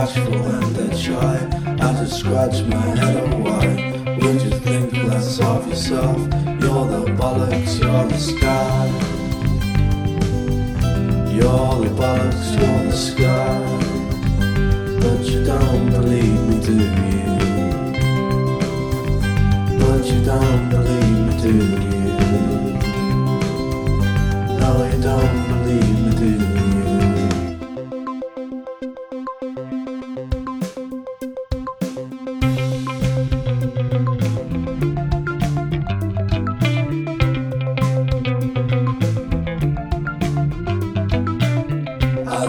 bashful and then shy. I just scratch my head on why. Would you think less of yourself? You're the bollocks, you're the sky. You're the bollocks, you're the sky. But you don't believe me, do you? But you don't believe me, do you? No, you don't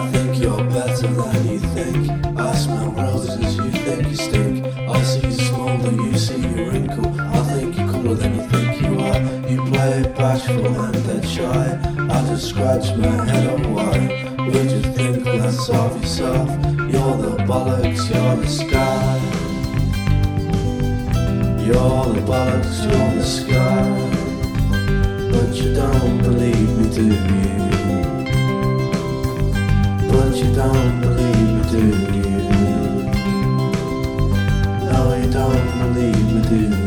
I think you're better than you think. I smell roses, you think you stink. I see you smolder, you see you wrinkle. I think you're cooler than you think you are. You play bashful and then shy. I just scratch my head on why. Would you think less of yourself? You're the bollocks, you're the sky. You're the bollocks, you're the sky. But you don't believe me, do you? you don't believe me, do you? No, you don't believe me, do you?